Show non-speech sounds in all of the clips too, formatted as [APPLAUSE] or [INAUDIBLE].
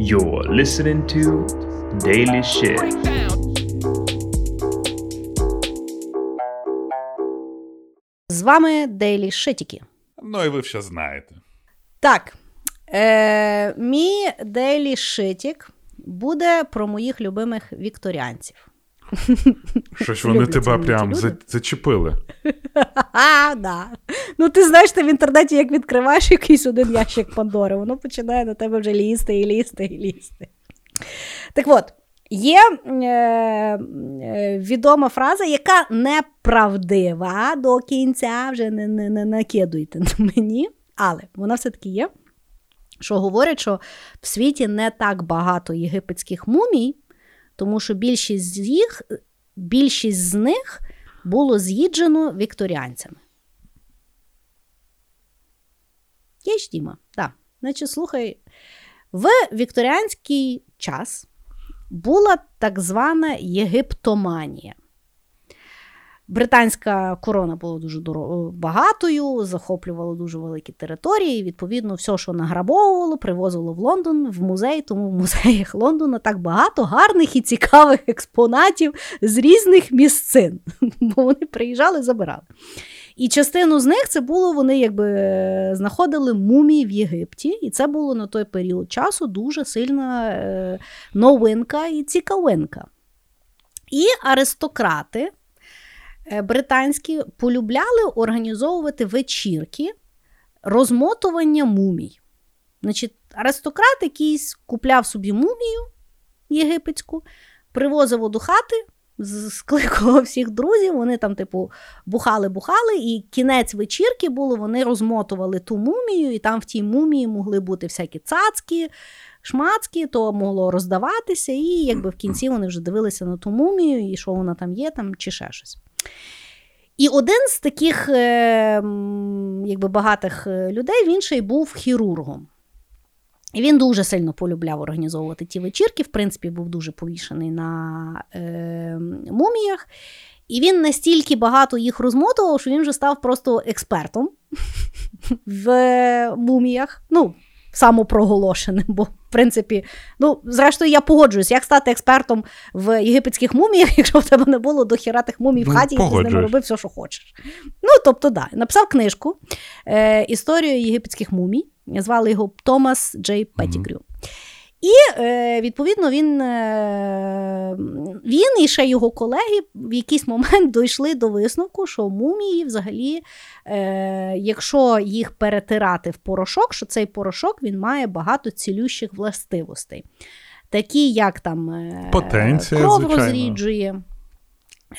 You're listening to Daily Shit. З вами Дейлі Шитіки. Ну і ви все знаєте. Так, е, мій Дейлі Шитік буде про моїх любимих вікторіанців. Щось вони тебе прям люди. за- зачепили. [LAUGHS] А, да. Ну, ти знаєш, ти в інтернеті, як відкриваєш якийсь один ящик Пандори, воно починає на тебе вже лізти і лізти і лізти. Так от, є е, е, відома фраза, яка неправдива до кінця, вже не, не, не накидуйте на мені, але вона все-таки є. Що говорять, що в світі не так багато єгипетських мумій, тому що більшість з їх, більшість з них було з'їджено вікторіанцями. Є ж Діма, так. Значить, слухай, в вікторіанський час була так звана єгиптоманія. Британська корона була дуже доро- багатою, захоплювала дуже великі території. Відповідно, все, що награбовувало, привозило в Лондон в музей. Тому в музеях Лондона так багато гарних і цікавих експонатів з різних місцин. [LAUGHS] Бо вони приїжджали, забирали. І частину з них це було, вони якби е, знаходили мумії в Єгипті, і це було на той період часу дуже сильна е, новинка і цікавинка. І аристократи е, британські полюбляли організовувати вечірки розмотування мумій. Значить, аристократ якийсь купляв собі мумію єгипетську, привозив до хати, скликував всіх друзів, вони там, типу, бухали-бухали, і кінець вечірки було, вони розмотували ту мумію, і там в тій мумії могли бути всякі цацки, шмацки, то могло роздаватися, і якби в кінці вони вже дивилися на ту мумію, і що вона там є, там, чи ще щось. І один з таких е, якби, багатих е, людей, він ще й був хірургом. І він дуже сильно полюбляв організовувати ті вечірки. В принципі, був дуже повішений на е, муміях. І він настільки багато їх розмотував, що він вже став просто експертом [LAUGHS] в е, муміях. Ну, самопроголошеним, бо, в принципі, ну, зрештою, я погоджуюсь, як стати експертом в єгипетських муміях, [LAUGHS] якщо в тебе не було дохіра тих мумій в Ну, хаті, і ти з ними робив все, що хочеш. Ну, тобто, да, написав книжку е, Історію єгипетських мумій. Звали його Томас Джей Петтігрю. І е, відповідно він, е, він і ще його колеги в якийсь момент [LAUGHS] дійшли до висновку, що мумії взагалі, е, якщо їх перетирати в порошок, що цей порошок він має багато цілющих властивостей, такі як там Потенція, кров звичайно. розріджує.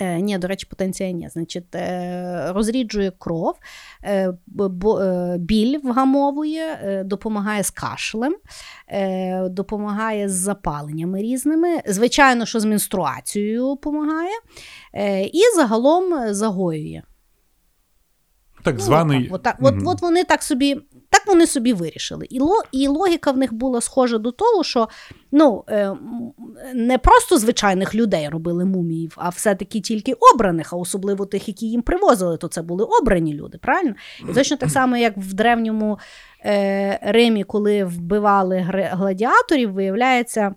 Е, ні, до речі, потенція ні. Значить, е, розріджує кров, е, бо- е, біль вгамовує, е, допомагає з кашлем, е, допомагає з запаленнями різними. Звичайно, що з менструацією допомагає, е, і загалом загоює. Так Ну, званий. так, от, так, от, от вони так собі, так вони собі вирішили. І, ло, і логіка в них була схожа до того, що ну, е, не просто звичайних людей робили муміїв, а все-таки тільки обраних, а особливо тих, які їм привозили, то це були обрані люди, правильно? І точно так само, як в древньому е, Римі, коли вбивали гладіаторів, виявляється.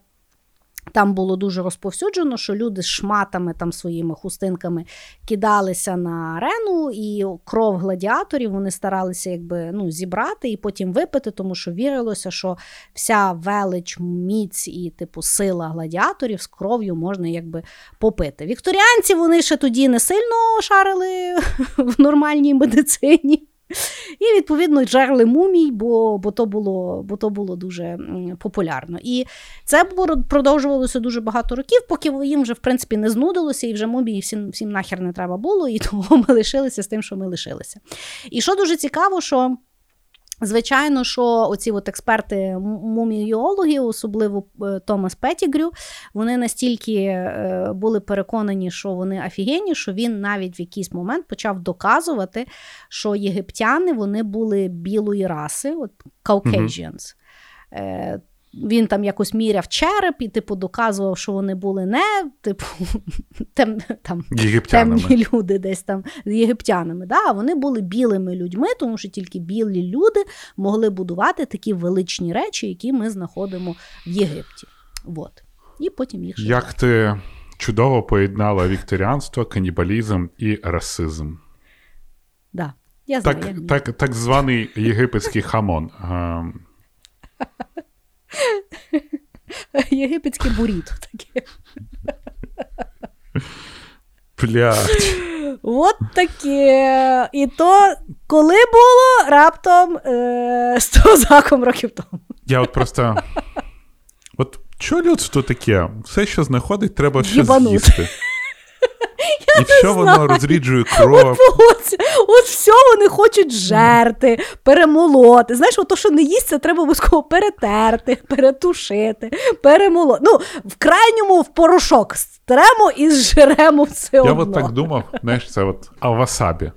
Там було дуже розповсюджено, що люди з шматами там своїми хустинками кидалися на арену, і кров гладіаторів вони старалися якби ну, зібрати і потім випити, тому що вірилося, що вся велич, міць і типу сила гладіаторів з кров'ю можна якби попити. Вікторіанці вони ще тоді не сильно шарили [LAUGHS] в нормальній медицині. І, відповідно, жерли мумій, бо, бо, то було, бо то було дуже популярно. І це продовжувалося дуже багато років, поки їм вже, в принципі, не знудилося, і вже мумії всім, всім нахер не треба було, і [LAUGHS] тому ми лишилися з тим, що ми лишилися. І що дуже цікаво, що. Звичайно, що оці от експерти муміологи, особливо е, Томас Петтігрю, вони настільки е, були переконані, що вони офігенні, що він навіть в якийсь момент почав доказувати, що єгиптяни вони були білої раси, от Caucasians. Е, він там якось міряв череп і, типу, доказував, що вони були не, типу, [LAUGHS] тем, там, темні люди десь там з єгиптянами. Да? А вони були білими людьми, тому що тільки білі люди могли будувати такі величні речі, які ми знаходимо в Єгипті. Вот. І потім їх шукали. Як ти чудово поєднала вікторіанство, канібалізм і расизм. Да. Я знаю, Так, мені. так, так званий єгипетський хамон. [LAUGHS] [LAUGHS] Єгипетське буріто таке. блядь. От таке. І то коли було раптом е, 100 заком років тому. Я от просто. От що людство таке? Все, що знаходить, треба ще з'їсти. І все воно розріджує кров. От, от все вони хочуть жерти, перемолоти. Знаєш, от то, що не їсть, це треба обов'язково перетерти, перетушити, перемолоти. Ну, в крайньому в порошок стремо і зжеремо все Я одно. от так думав, знаєш, це от а васабі.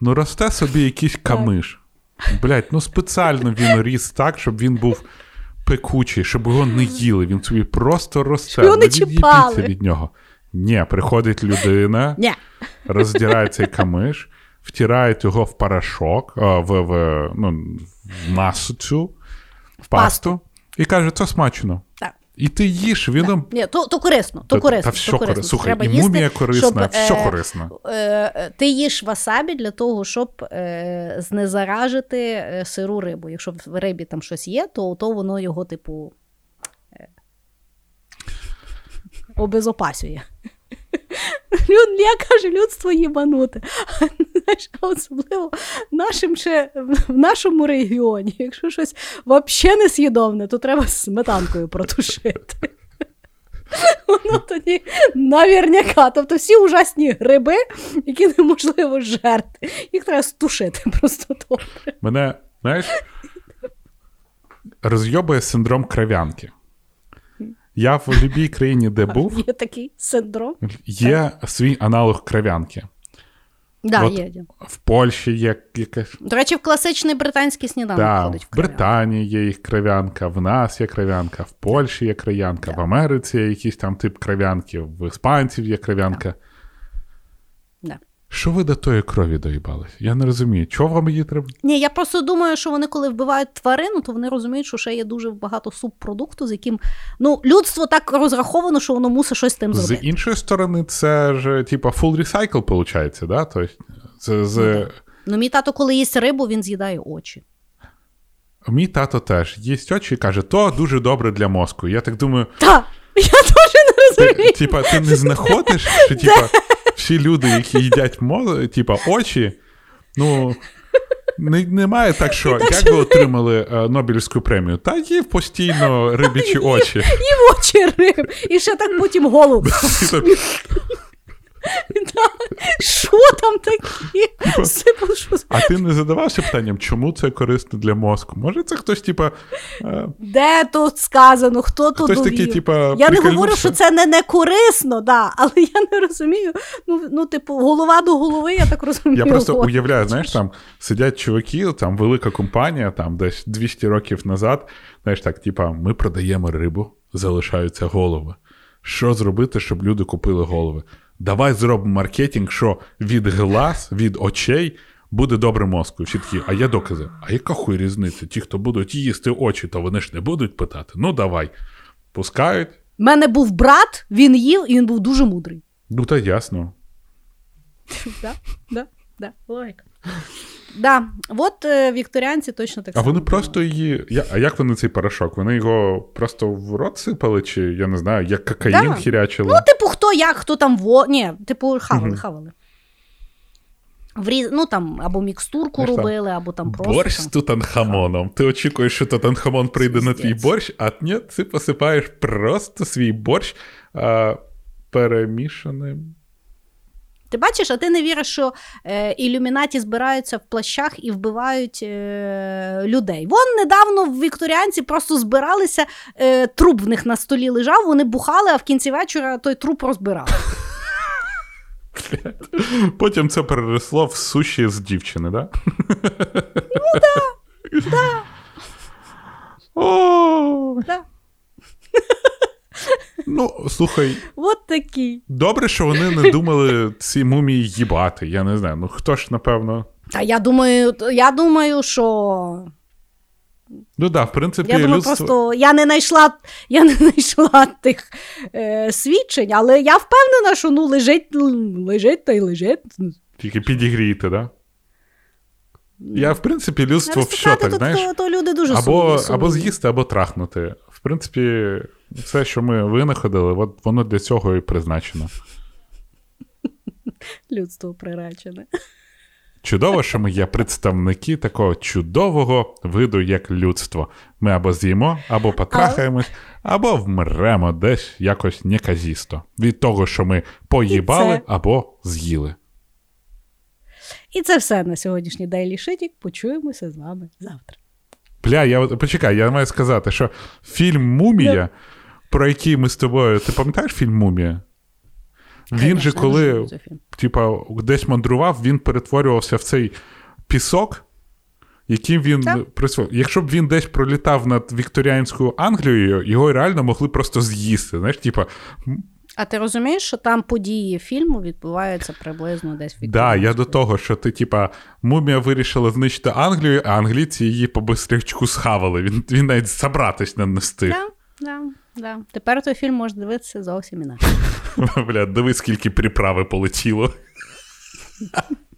Ну, росте собі якийсь камиш. Блять, ну спеціально він ріс так, щоб він був пекучий, щоб його не їли. Він собі просто росте. Його не Ну, чіпали. від нього. Ні, приходить людина, роздирає цей камиш, втирає його в порошок, а, в, в, ну, в масу цю, в пасту, і каже, це смачно. Так. І ти їш, він Ні, то, то корисно, то корисно. та все то корисно. корисно. Слухай, і їсти, мумія корисна, щоб, все е, корисно. Е, е, ти їш васабі для того, щоб е, знезаражити е, сиру рибу. Якщо в рибі там щось є, то, то воно його, типу, е, обезопасює. Люд, я кажу, людство їбануте. Особливо нашим ще, в нашому регіоні, якщо щось взагалі несъїдобне, то треба сметанкою протушити. Воно тоді навірняка. Тобто всі ужасні гриби, які неможливо жерти, їх треба стушити просто добре. Мене, знаєш, розйобує синдром кров'янки. Я в будь-якій країні, де [LAUGHS] був, Є такий синдром. є свій аналог кров'янки. Да, От є. є. В Польщі є якась. До речі, в класичний британський сніданок Да, ходить. в в. Британії є їх кров'янка, в нас є кров'янка, в Польщі є кров'янка, в Америці є якийсь там тип кров'янки, в іспанців є кров'янка. Да. Що ви до тої крові доїбались? Я не розумію, чого вам її треба? Ні, я просто думаю, що вони, коли вбивають тварину, то вони розуміють, що ще є дуже багато субпродукту, з яким ну, людство так розраховано, що воно мусить щось з тим З іншої сторони, це ж типа full recycle, виходить, да? Тобто, це, з... Ну. Ну, мій тато, коли їсть рибу, він з'їдає очі. Мій тато теж їсть очі і каже, то дуже добре для мозку. Я так думаю, Та, я теж не розумію. типа, ти не знаходиш, що [LAUGHS] типа, всі люди, які їдять моз... типа, очі, ну. Не, немає так, що як ви отримали е, Нобелівську премію? Та їв постійно рибічі очі. І в очі риб, і ще так потім голову. [LAUGHS] [LAUGHS] Що там таке? А ти не задавався питанням, чому це корисно для мозку? Може, це хтось, типа, е, Де тут сказано, хто тут довів? Я не говорю, що це не, не корисно, да, але я не розумію. Ну, ну, типу, голова до голови, я так розумію. Я просто уявляю, знаєш, там сидять чуваки, там велика компанія, там десь 200 років назад. Знаєш, так, типа, ми продаємо рибу, залишаються голови. Що зробити, щоб люди купили голови? Давай зробимо маркетинг, що від глаз, від очей буде добре мозку. Всі такі, а є докази. А яка хуй різниця? Ті, хто будуть їсти очі, то вони ж не будуть питати. Ну давай. Пускають. У мене був брат, він їв, і він був дуже мудрий. Ну та ясно. [LAUGHS] Да, да, да, логіка. [LAUGHS] Да, от е, вікторіанці точно так А вони просто її. Я- А як вони цей порошок? Вони його просто в рот сипали, чи я не знаю, як кокаїн Да. хірячили? Ну, типу, хто як, хто там во. Ні, типу, хавали, Мгм. хавали. В різ... Ну там або мікстурку Знаєш, робили, або там просто. борщ там... з тутанхамоном. Ти очікуєш, що тутанхамон прийде на твій борщ, а ні, ти посипаєш просто свій борщ а, перемішаним. Ти бачиш, а ти не віриш, що е, ілюмінаті збираються в плащах і вбивають е, людей. Вон недавно в вікторіанці просто збиралися, е, труп в них на столі лежав, вони бухали, а в кінці вечора той труп розбирали. Потім це переросло в суші з дівчини, да? О, Да. ну, слухай, От такі. добре, що вони не думали ці мумії їбати. Я не знаю. Ну хто ж, напевно. Та я думаю, я думаю, що. Ну так, да, в принципі, Я думаю, людство... просто я не знайшла, я не знайшла тих е, свідчень, але я впевнена, що ну лежить, лежить та й лежить. Тільки підігріти, да? Я, в принципі, людство в що так, знаєш? то, то люди дуже Або, або з'їсти, або трахнути. В принципі, все, що ми винаходили, от воно для цього і призначено. Людство приречене. Чудово, що ми є представники такого чудового виду, як людство. Ми або з'їмо, або потрахаємось, або вмремо десь якось неказісто. Від того, що ми поїбали це- або з'їли. І це все на сьогоднішній Daily Shitting. Почуємося з вами завтра. Бля, я почекай, я маю сказати, що фільм Мумія, про який ми з тобою. Ти пам'ятаєш фільм Мумія? Він Конечно, же коли типа, десь мандрував, він перетворювався в цей пісок, яким він Так. присвоїв. Якщо б він десь пролітав над Вікторіанською Англією, його реально могли просто з'їсти. Знаєш, типа, А ти розумієш, що там події фільму відбуваються приблизно десь в да, я до того, що ти, типа, мумія вирішила знищити Англію, а англійці її по бистрячку схавали. Він, він навіть забратись не встиг. Да, да, да. Тепер той фільм може дивитися зовсім інакше. [LAUGHS] Бля, диви, скільки приправи полетіло. [LAUGHS]